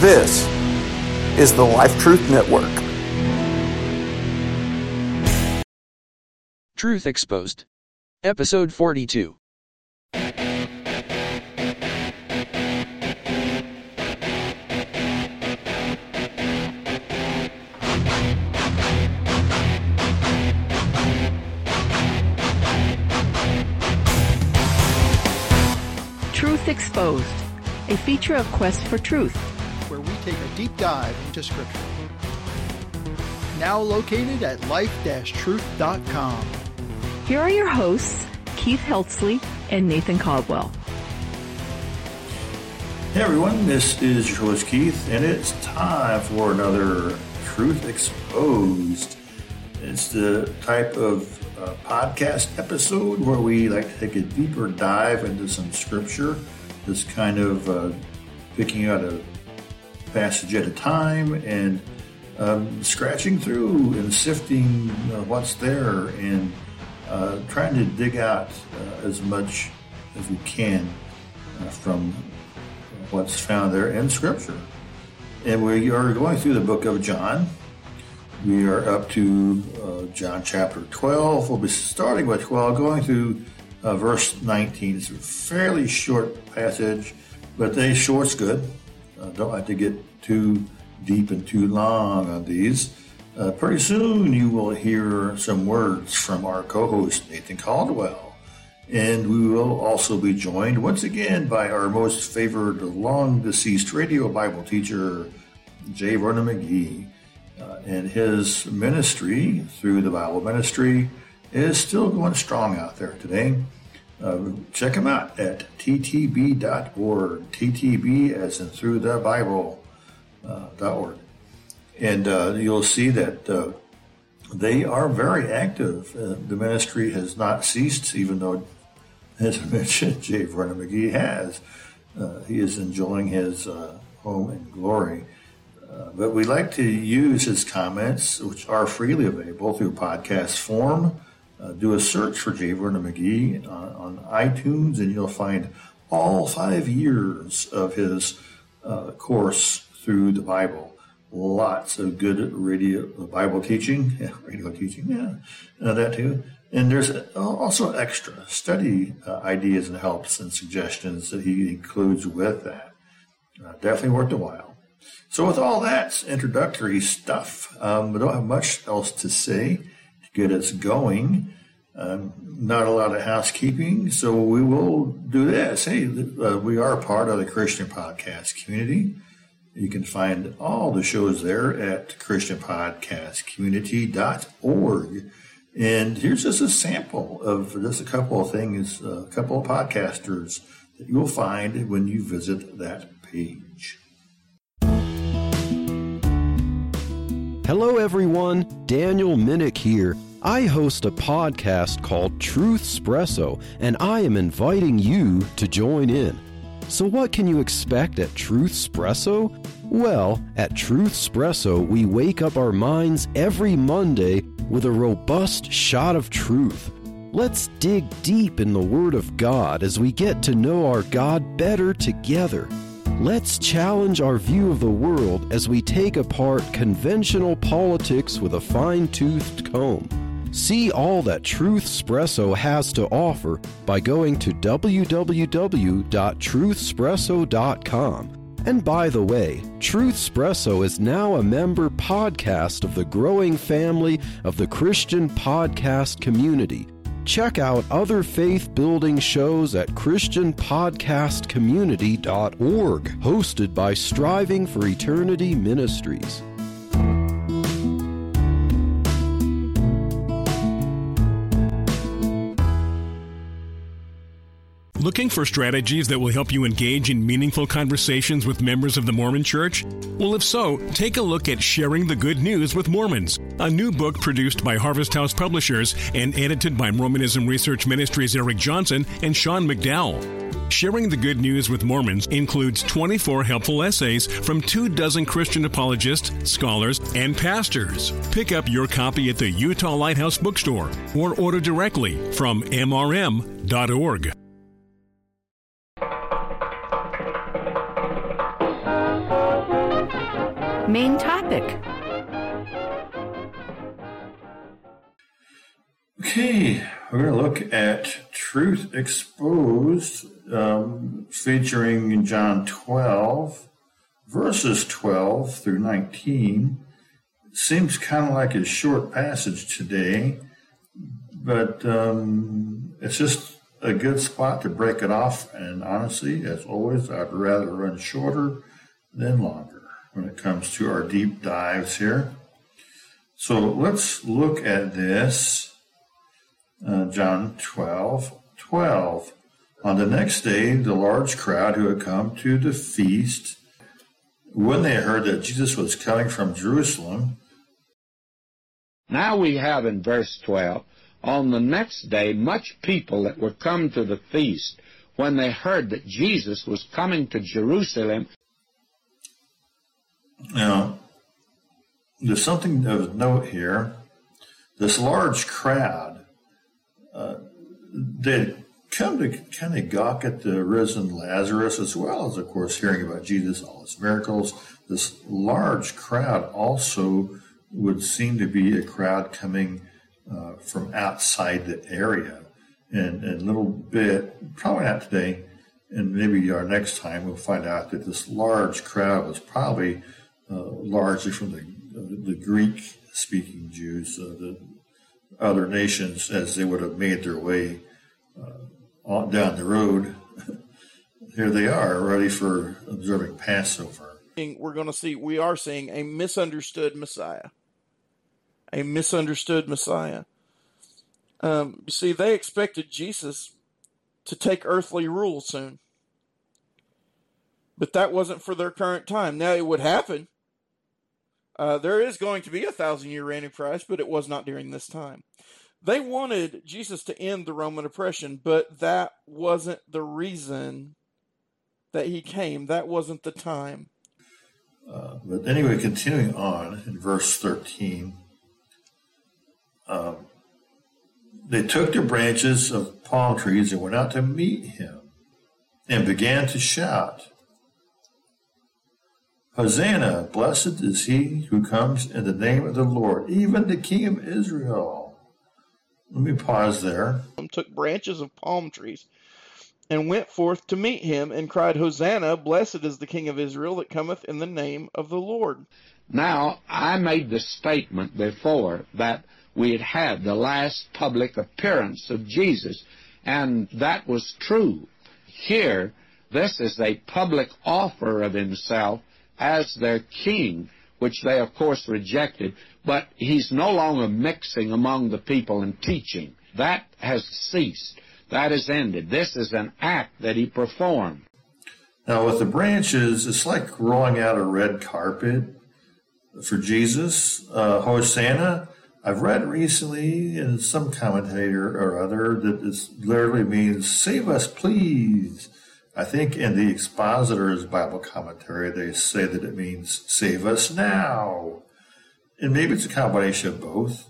This is the Life Truth Network. Truth Exposed. Episode 42. Truth Exposed, a feature of Quest for Truth. Where we take a deep dive into Scripture. Now located at life-truth.com. Here are your hosts, Keith Heltzley and Nathan Caldwell. Hey everyone, this is your host Keith, and it's time for another Truth Exposed. It's the type of uh, podcast episode where we like to take a deeper dive into some scripture, just kind of uh, picking out a passage at a time and um, scratching through and sifting uh, what's there and uh, trying to dig out uh, as much as we can uh, from what's found there in Scripture. And we are going through the book of John. We are up to uh, John chapter 12. We'll be starting with 12, going through uh, verse 19. It's a fairly short passage, but they short's good. Don't like to get too deep and too long on these. Uh, pretty soon you will hear some words from our co-host Nathan Caldwell. And we will also be joined once again by our most favored long deceased radio Bible teacher, J. Vernon McGee. Uh, and his ministry through the Bible ministry is still going strong out there today. Uh, check him out at ttb.org. TTB as in through the Bible .org. And uh, you'll see that uh, they are very active. Uh, the ministry has not ceased, even though, as I mentioned, J. Vernon McGee has. Uh, he is enjoying his uh, home in glory. Uh, but we like to use his comments, which are freely available through podcast form. Uh, do a search for J. Vernon McGee on, on, iTunes, and you'll find all five years of his uh, course through the Bible. Lots of good radio Bible teaching, yeah, radio teaching, yeah, uh, that too. And there's also extra study uh, ideas and helps and suggestions that he includes with that. Uh, definitely worth a while. So, with all that introductory stuff, um, we don't have much else to say to get us going. Um, not a lot of housekeeping, so we will do this. Hey, uh, we are part of the Christian podcast community. You can find all the shows there at ChristianPodcastCommunity.org. And here's just a sample of just a couple of things, a couple of podcasters that you'll find when you visit that page. Hello, everyone. Daniel Minnick here. I host a podcast called Truth Espresso, and I am inviting you to join in. So, what can you expect at Truth Espresso? Well, at Truth Espresso, we wake up our minds every Monday with a robust shot of truth. Let's dig deep in the Word of God as we get to know our God better together. Let's challenge our view of the world as we take apart conventional politics with a fine toothed comb. See all that Truth Espresso has to offer by going to www.truthespresso.com. And by the way, Truth Espresso is now a member podcast of the growing family of the Christian podcast community. Check out other faith building shows at ChristianPodcastCommunity.org, hosted by Striving for Eternity Ministries. Looking for strategies that will help you engage in meaningful conversations with members of the Mormon Church? Well, if so, take a look at Sharing the Good News with Mormons, a new book produced by Harvest House Publishers and edited by Mormonism Research Ministries Eric Johnson and Sean McDowell. Sharing the Good News with Mormons includes 24 helpful essays from two dozen Christian apologists, scholars, and pastors. Pick up your copy at the Utah Lighthouse Bookstore or order directly from mrm.org. Main topic. Okay, we're going to look at Truth Exposed, um, featuring John 12, verses 12 through 19. Seems kind of like a short passage today, but um, it's just a good spot to break it off. And honestly, as always, I'd rather run shorter than longer when it comes to our deep dives here. So let's look at this. Uh, John 12, 12. On the next day, the large crowd who had come to the feast, when they heard that Jesus was coming from Jerusalem, now we have in verse 12, on the next day, much people that were come to the feast, when they heard that Jesus was coming to Jerusalem. Now, there's something of note here. This large crowd, uh, they come to kind of gawk at the risen Lazarus, as well as, of course, hearing about Jesus, all his miracles. This large crowd also would seem to be a crowd coming uh, from outside the area. And, a little bit, probably not today, and maybe our next time, we'll find out that this large crowd was probably largely from the, uh, the Greek speaking Jews, uh, the other nations, as they would have made their way uh, on, down the road. Here they are, ready for observing Passover. We're going to see, we are seeing a misunderstood Messiah a misunderstood Messiah. Um, you see, they expected Jesus to take earthly rule soon. But that wasn't for their current time. Now it would happen. Uh, there is going to be a thousand year reign of Christ, but it was not during this time. They wanted Jesus to end the Roman oppression, but that wasn't the reason that he came. That wasn't the time. Uh, but anyway, continuing on in verse 13 um, they took the branches of palm trees and went out to meet him and began to shout, Hosanna, blessed is he who comes in the name of the Lord, even the King of Israel. Let me pause there. Took branches of palm trees and went forth to meet him and cried, Hosanna, blessed is the King of Israel that cometh in the name of the Lord. Now, I made the statement before that we had had the last public appearance of Jesus, and that was true. Here, this is a public offer of himself as their king, which they of course rejected, but he's no longer mixing among the people and teaching. That has ceased. That has ended. This is an act that he performed. Now, with the branches, it's like rolling out a red carpet for Jesus. Uh, Hosanna I've read recently in some commentator or other that this literally means "save us, please." I think in the expositor's Bible commentary they say that it means "save us now," and maybe it's a combination of both.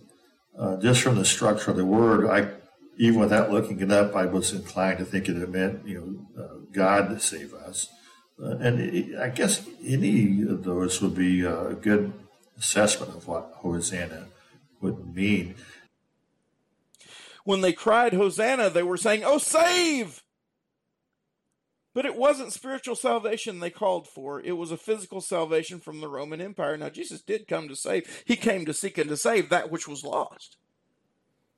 Uh, just from the structure of the word, I even without looking it up, I was inclined to think it meant you know uh, God save us, uh, and it, I guess any of those would be a good assessment of what Hosanna would mean. When they cried Hosanna, they were saying, Oh, save! But it wasn't spiritual salvation they called for. It was a physical salvation from the Roman Empire. Now, Jesus did come to save. He came to seek and to save that which was lost.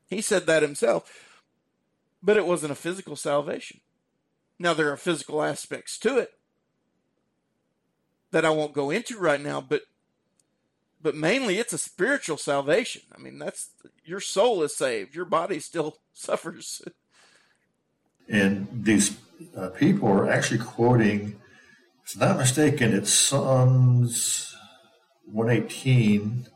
He said that himself. But it wasn't a physical salvation. Now, there are physical aspects to it that I won't go into right now, but but mainly it's a spiritual salvation. I mean, that's your soul is saved, your body still suffers. And these uh, people are actually quoting, if I'm not mistaken, it's Psalms 118,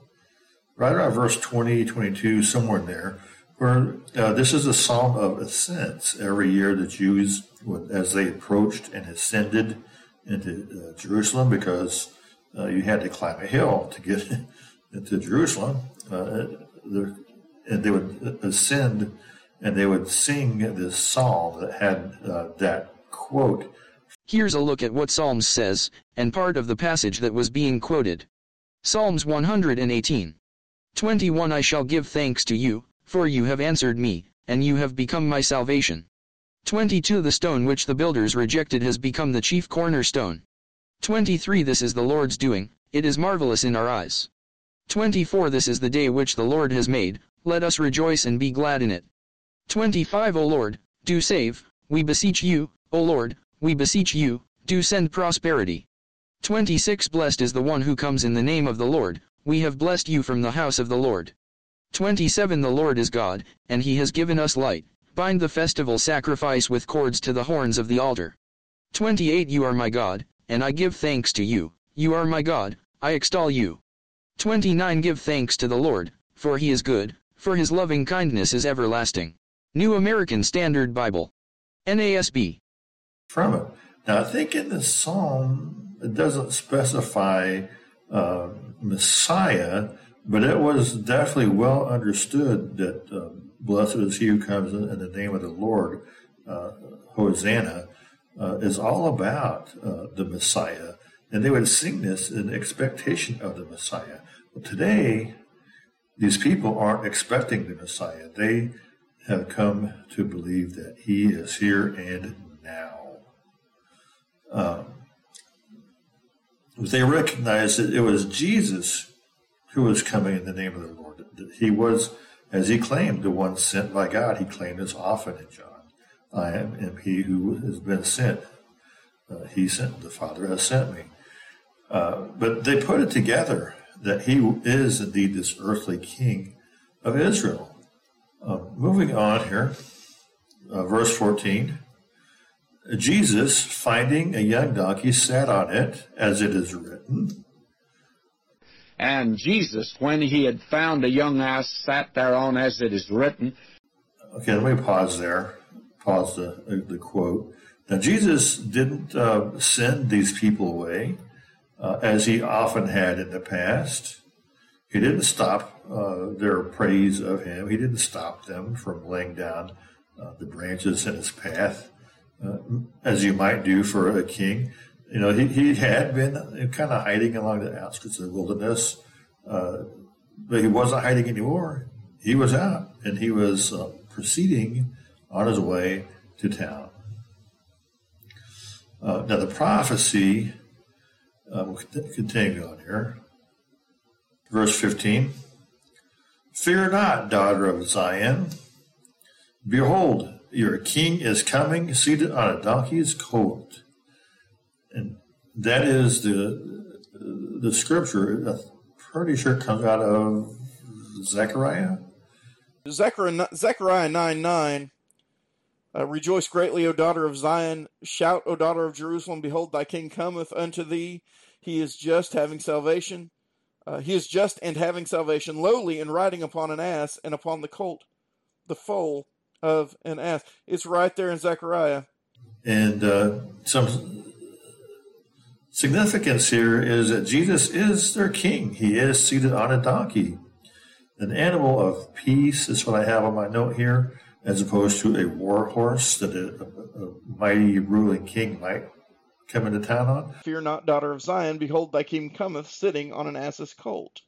right around verse 20, 22, somewhere in there, where uh, this is a psalm of ascents. Every year, the Jews, as they approached and ascended into uh, Jerusalem, because uh, you had to climb a hill to get into Jerusalem. Uh, and they would ascend and they would sing this psalm that had uh, that quote. Here's a look at what Psalms says, and part of the passage that was being quoted. Psalms 118. 21 I shall give thanks to you, for you have answered me, and you have become my salvation. 22 The stone which the builders rejected has become the chief cornerstone. 23 This is the Lord's doing, it is marvelous in our eyes. 24 This is the day which the Lord has made, let us rejoice and be glad in it. 25 O Lord, do save, we beseech you, O Lord, we beseech you, do send prosperity. 26 Blessed is the one who comes in the name of the Lord, we have blessed you from the house of the Lord. 27 The Lord is God, and he has given us light, bind the festival sacrifice with cords to the horns of the altar. 28 You are my God, and I give thanks to you, you are my God, I extol you. 29 Give thanks to the Lord, for he is good, for his loving kindness is everlasting. New American Standard Bible. NASB. From it. Now, I think in the psalm, it doesn't specify uh, Messiah, but it was definitely well understood that uh, blessed is he who comes in, the name of the Lord, uh, Hosanna, uh, is all about uh, the Messiah. And they would sing this in expectation of the Messiah. But today, these people aren't expecting the Messiah. They have come to believe that he is here and now. Um, they recognized that it was Jesus who was coming in the name of the Lord. He was, as he claimed, the one sent by God. He claimed this often in John. I am, am he who has been sent. Uh, he sent, the Father has sent me. Uh, but they put it together that he is indeed this earthly king of Israel. Moving on here, uh, verse 14. Jesus, finding a young donkey, sat on it, as it is written. And Jesus, when he had found a young ass, sat thereon, as it is written. Okay, let me pause there. Pause the, the quote. Now, Jesus didn't uh, send these people away, uh, as he often had in the past. He didn't stop uh, their praise of him. He didn't stop them from laying down uh, the branches in his path uh, as you might do for a king. You know, he, he had been kind of hiding along the outskirts of the wilderness, uh, but he wasn't hiding anymore. He was out and he was uh, proceeding on his way to town. Now, the prophecy, um, continue on here, verse 15 Fear not, daughter of Zion. Behold, your king is coming, seated on a donkey's colt. And that is the the scripture. I'm pretty sure comes out of Zechariah. Zechariah, Zechariah 9 9. Uh, Rejoice greatly, O daughter of Zion. Shout, O daughter of Jerusalem. Behold, thy king cometh unto thee. He is just, having salvation. Uh, he is just and having salvation, lowly and riding upon an ass and upon the colt, the foal of an ass. It's right there in Zechariah. And uh, some significance here is that Jesus is their king. He is seated on a donkey. An animal of peace is what I have on my note here, as opposed to a war horse that a, a, a mighty ruling king might come to town on. Fear not, daughter of Zion. Behold, thy king cometh sitting on an ass's colt.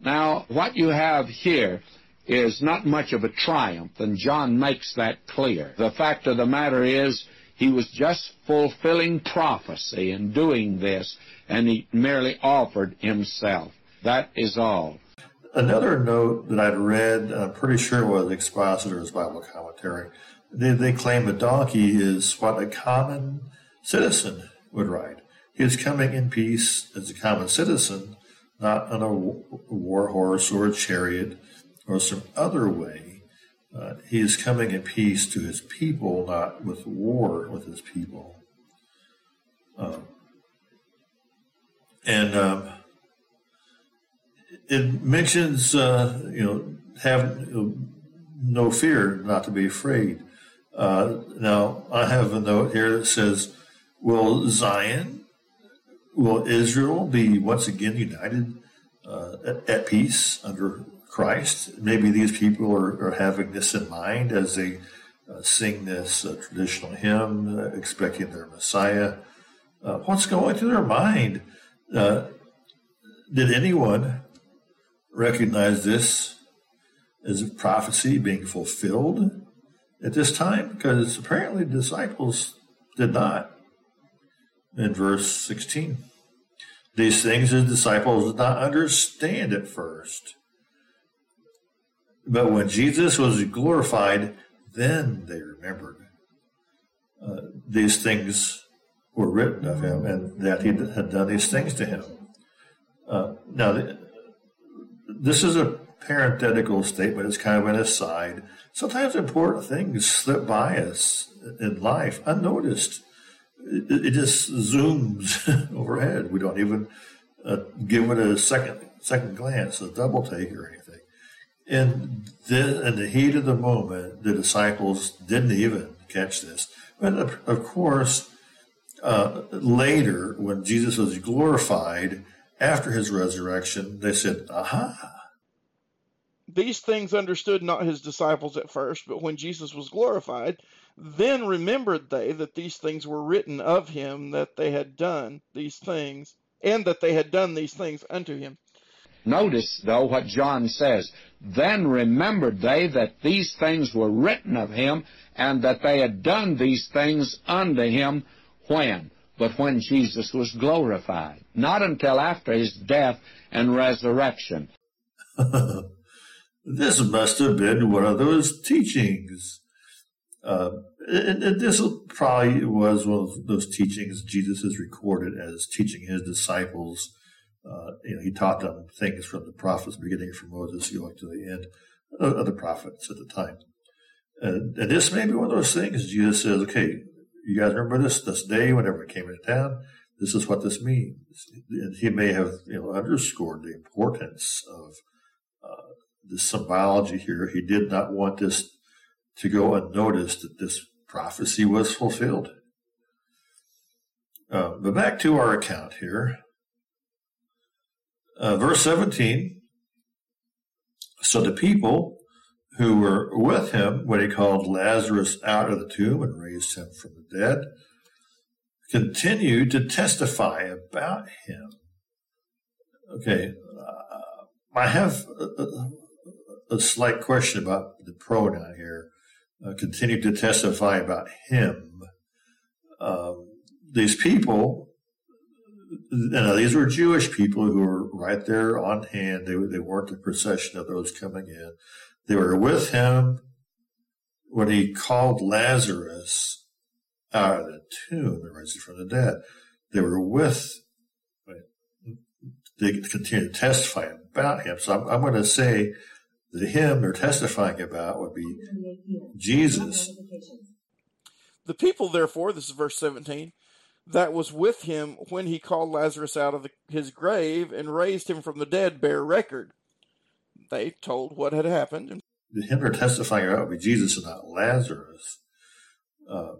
Now, what you have here is not much of a triumph, and John makes that clear. The fact of the matter is, he was just fulfilling prophecy in doing this, and he merely offered himself. That is all. Another note that I'd read, I'm pretty sure was Expositor's Bible commentary. They, they claim a donkey is what a common citizen would ride. He is coming in peace as a common citizen, not on a war horse or a chariot or some other way. Uh, he is coming in peace to his people, not with war with his people. Um, and um, it mentions, uh, you know, have no fear, not to be afraid. Uh, now, I have a note here that says, Will Zion, will Israel be once again united uh, at, at peace under Christ. Maybe these people are, are having this in mind as they uh, sing this uh, traditional hymn, uh, expecting their Messiah. Uh, what's going through their mind? Uh, did anyone recognize this as a prophecy being fulfilled at this time? Because apparently the disciples did not. In verse 16, these things his disciples did not understand at first. But when Jesus was glorified, then they remembered uh, these things were written of him and that he had done these things to him. Uh, now, this is a parenthetical statement. It's kind of an aside. Sometimes important things slip by us in life unnoticed. It, it just zooms overhead. We don't even uh, give it a second second glance, a double take or anything. And then, in the heat of the moment, the disciples didn't even catch this. But of, course, uh, later, when Jesus was glorified after his resurrection, they said, Aha. These things understood not his disciples at first, but when Jesus was glorified, then remembered they that these things were written of him, that they had done these things, and that they had done these things unto him. Notice, though, what John says. Then remembered they that these things were written of him, and that they had done these things unto him when? But when Jesus was glorified. Not until after his death and resurrection. this must have been one of those teachings. Uh, this probably was one of those teachings Jesus is recorded as teaching his disciples uh, you know, he taught them things from the prophets, beginning from Moses, going to the end of the prophets at the time. And, and, this may be one of those things. Jesus says, "Okay, you guys remember this this day whenever it came into town. This is what this means." And he may have you know underscored the importance of uh, the symbology here. He did not want this to go unnoticed that this prophecy was fulfilled. Uh, but back to our account here. Uh, verse 17 So the people who were with him when he called Lazarus out of the tomb and raised him from the dead continued to testify about him. Okay, uh, I have a, a, a, slight question about the pronoun here. Uh, continue to testify about him. Um, these people know, these were Jewish people who were right there on hand. They, they weren't the procession of those coming in. They were with him when he called Lazarus out of the tomb and raised him from the dead. They were with, they continue to testify about him. So I'm, I'm going to say the him they're testifying about would be Jesus. The people, therefore, this is verse 17, that was with him when he called Lazarus out of the, his grave and raised him from the dead bear record. They told what had happened. The him are testifying about would be Jesus and not Lazarus. Uh,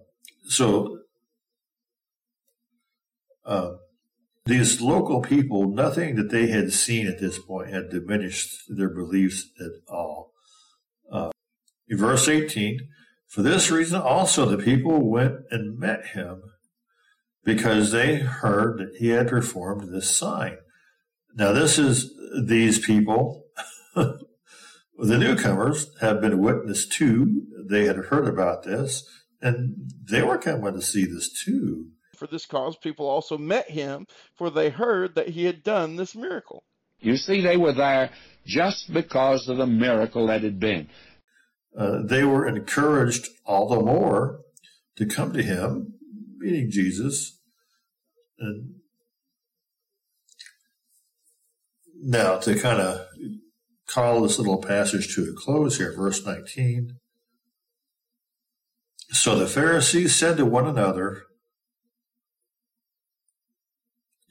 so uh, these local people, nothing that they had seen at this point had diminished their beliefs at all. Uh, in verse 18, for this reason also the people went and met him because they heard that he had performed this sign. Now, this is these people, the newcomers, have been witness to. They had heard about this, and they were coming to see this too. For this cause, people also met him, for they heard that he had done this miracle. You see, they were there just because of the miracle that had been. Uh, they were encouraged all the more to come to him, meaning Jesus, and now to kind of call this little passage to a close here, verse 19. So the Pharisees said to one another,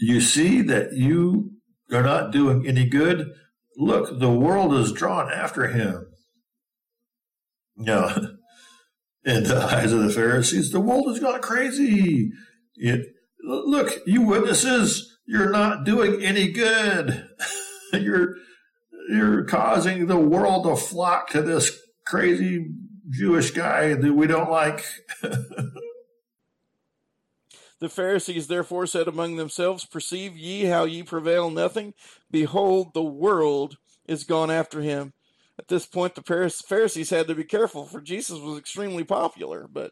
You see that you are not doing any good. Look, the world is drawn after him. Now, in the eyes of the Pharisees, the world has gone crazy. It, look, you witnesses, you're not doing any good. you're you're causing the world to flock to this crazy Jewish guy that we don't like. the Pharisees therefore said among themselves, Perceive ye how ye prevail nothing? Behold, the world is gone after him. At this point, the Pharisees had to be careful, for Jesus was extremely popular. But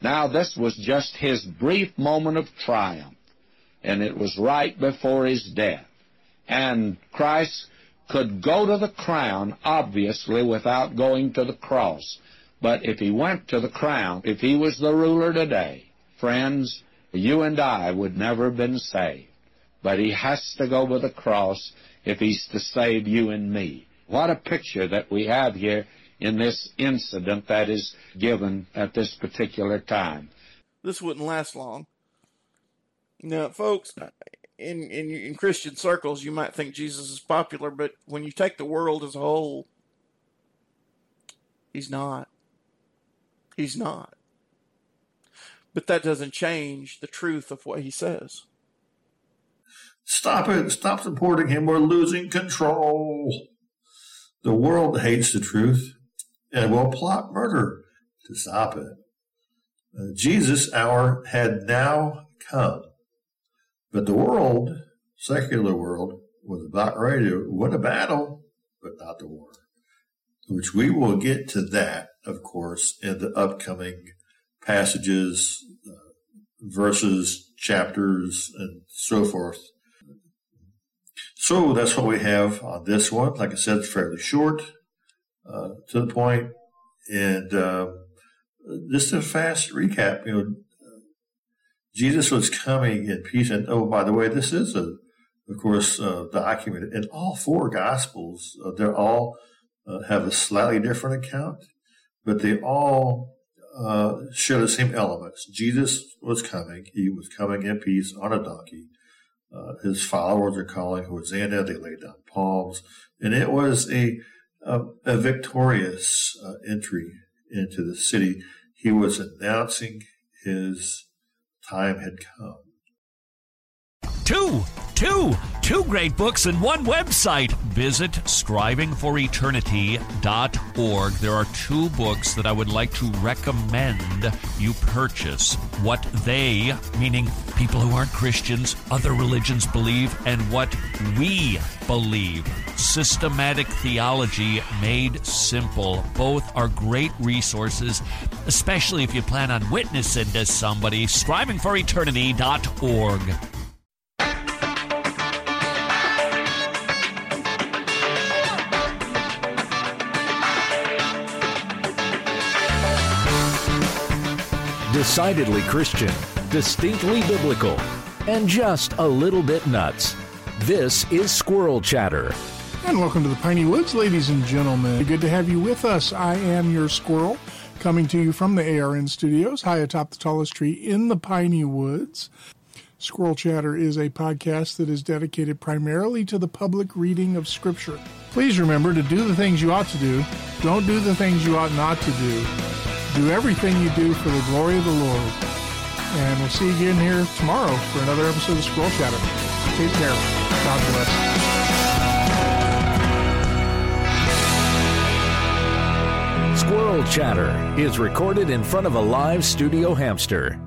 now, this was just his brief moment of triumph, and it was right before his death. And Christ could go to the crown, obviously, without going to the cross. But if he went to the crown, if he was the ruler today, friends, you and I would never have been saved. But he has to go with the cross if he's to save you and me. What a picture that we have here in this incident that is given at this particular time. This wouldn't last long. Now, folks, in, in, in Christian circles, you might think Jesus is popular, but when you take the world as a whole, he's not. He's not. But that doesn't change the truth of what he says. Stop it. Stop supporting him. We're losing control. The world hates the truth and will plot murder to stop it. Uh, Jesus' hour had now come. But the world, secular world, was about ready to win a battle, but not the war. Which we will get to that, of course, in the upcoming passages, verses, chapters, and so forth. So that's what we have on this one. Like I said, it's fairly short, uh, to the point, and uh, just a fast recap. You know, Jesus was coming in peace, and oh, by the way, this is a, of course, uh, documented in all four Gospels. Uh, they're all uh, have a slightly different account, but they all uh, share the same elements. Jesus was coming. He was coming in peace on a donkey. Uh, his followers are calling Hosanna. They laid down palms. And it was a, a, a victorious uh, entry into the city. He was announcing his time had come. Two, two, two great books and one website. Visit strivingforeternity.org. There are two books that I would like to recommend you purchase. What they, meaning people who aren't Christians, other religions believe, and what we believe. Systematic Theology Made Simple. Both are great resources, especially if you plan on witnessing to somebody. Strivingforeternity.org. Decidedly Christian, distinctly biblical, and just a little bit nuts. This is Squirrel Chatter. And welcome to the Piney Woods, ladies and gentlemen. Good to have you with us. I am your squirrel, coming to you from the ARN studios, high atop the tallest tree in the Piney Woods. Squirrel Chatter is a podcast that is dedicated primarily to the public reading of Scripture. Please remember to do the things you ought to do, don't do the things you ought not to do. Do everything you do for the glory of the Lord. And we'll see you again here tomorrow for another episode of Squirrel Chatter. Take care. God bless. Squirrel Chatter is recorded in front of a live studio hamster.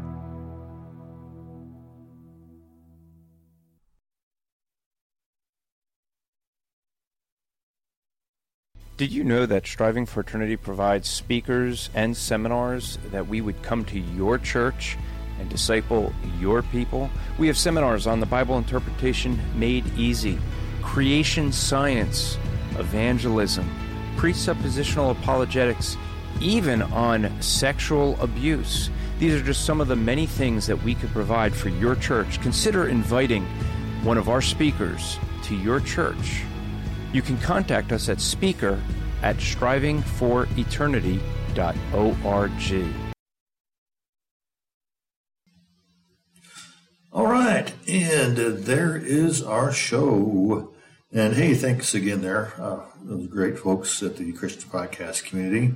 Did you know that Striving for Eternity provides speakers and seminars that we would come to your church and disciple your people? We have seminars on the Bible interpretation made easy, creation science, evangelism, presuppositional apologetics, even on sexual abuse. These are just some of the many things that we could provide for your church. Consider inviting one of our speakers to your church you can contact us at speaker at strivingforeternity.org. All right, and there is our show. And hey, thanks again there, uh, those great folks at the Christian Podcast community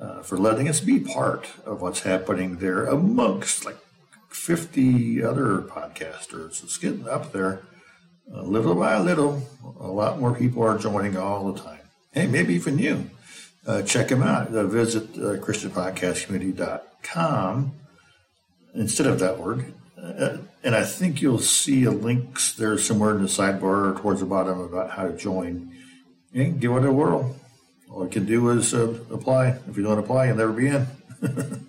uh, for letting us be part of what's happening there amongst like 50 other podcasters. It's getting up there little by little, a lot more people are joining all the time. Hey, maybe even you. Uh, check them out. Uh, visit uh, ChristianPodcastCommunity.com instead of that word. Uh, and I think you'll see a links there somewhere in the sidebar or towards the bottom about how to join. And give it a whirl. All you can do is uh, apply. If you don't apply, you'll never be in.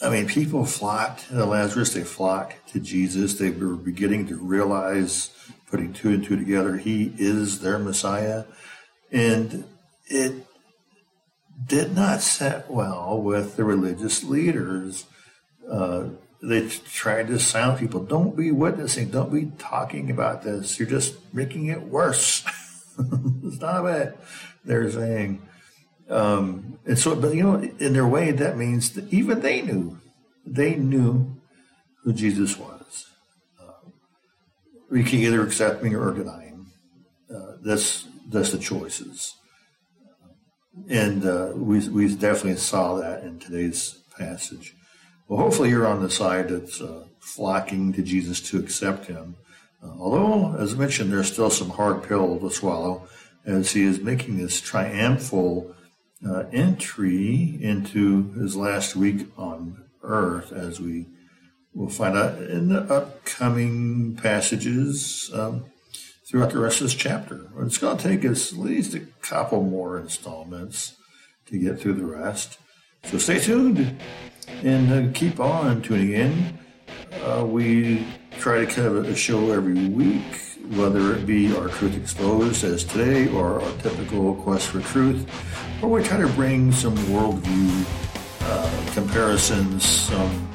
I mean, people flocked to Lazarus. They flocked to Jesus. They were beginning to realize, putting two and two together, he is their Messiah. And it did not set well with the religious leaders. Uh, they tried to silence people. Don't be witnessing. Don't be talking about this. You're just making it worse. Stop it. They're saying. Um, and so, but you know, in their way, that means that even they knew. They knew who Jesus was. Uh, we can either accept him or deny him. Uh, that's that's the choices. And uh, we we definitely saw that in today's passage. Well, hopefully you're on the side that's uh, flocking to Jesus to accept him. Uh, although, as I mentioned, there's still some hard pill to swallow as he is making this triumphal uh, entry into his last week on earth, as we will find out in the upcoming passages um, throughout the rest of this chapter. It's going to take us at least a couple more installments to get through the rest. So stay tuned and uh, keep on tuning in. Uh, we try to have a show every week, whether it be our Truth Exposed as today or our typical Quest for Truth, or we try to bring some worldview uh, comparisons, some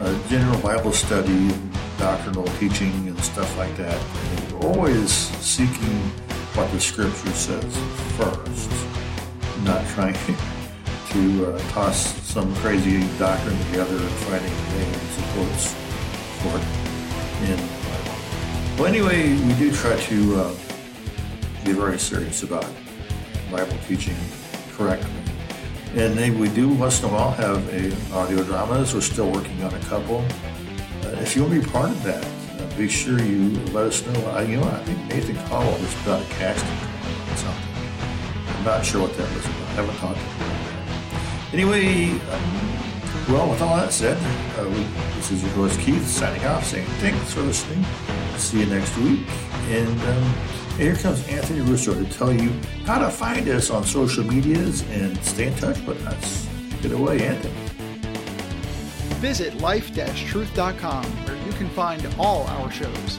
uh, general Bible study, doctrinal teaching, and stuff like that. And we're always seeking what the Scripture says first, not trying to uh, toss some crazy doctrine together and finding names and quotes for it Bible. Well, anyway, we do try to uh, be very serious about Bible teaching correctly. And we do once in a while have a audio dramas. We're still working on a couple. Uh, if you want to be part of that, uh, be sure you let us know. I, you know, I think Nathan Caldwell just about out a casting or something. I'm not sure what that was about. I haven't talked to him Anyway, um, well, with all that said, uh, we, this is your host Keith signing off, saying thanks for listening. See you next week. And um, here comes Anthony Russo to tell you how to find us on social medias and stay in touch with us. Get away, Anthony. Visit life-truth.com where you can find all our shows.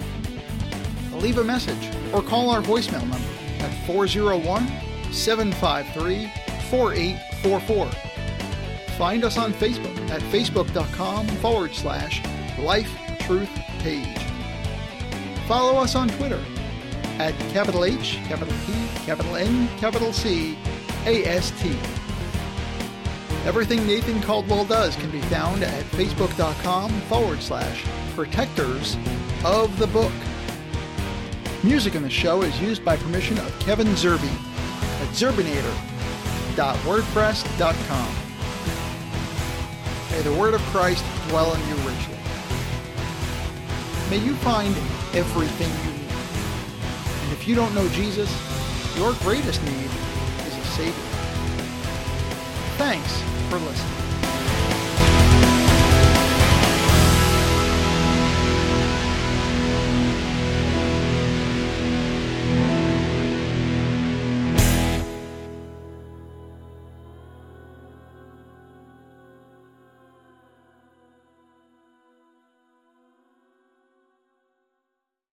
Leave a message or call our voicemail number at 401 753 4844 Find us on Facebook at facebook.com forward slash life truth page. Follow us on Twitter at capital H, capital P, capital N, capital C, A S T. Everything Nathan Caldwell does can be found at facebook.com forward slash protectors of the book. Music in the show is used by permission of Kevin Zerby at zerbinator.wordpress.com. May the word of Christ dwell in you richly. May you find everything you need. And if you don't know Jesus, your greatest need is a Savior. Thanks for listening.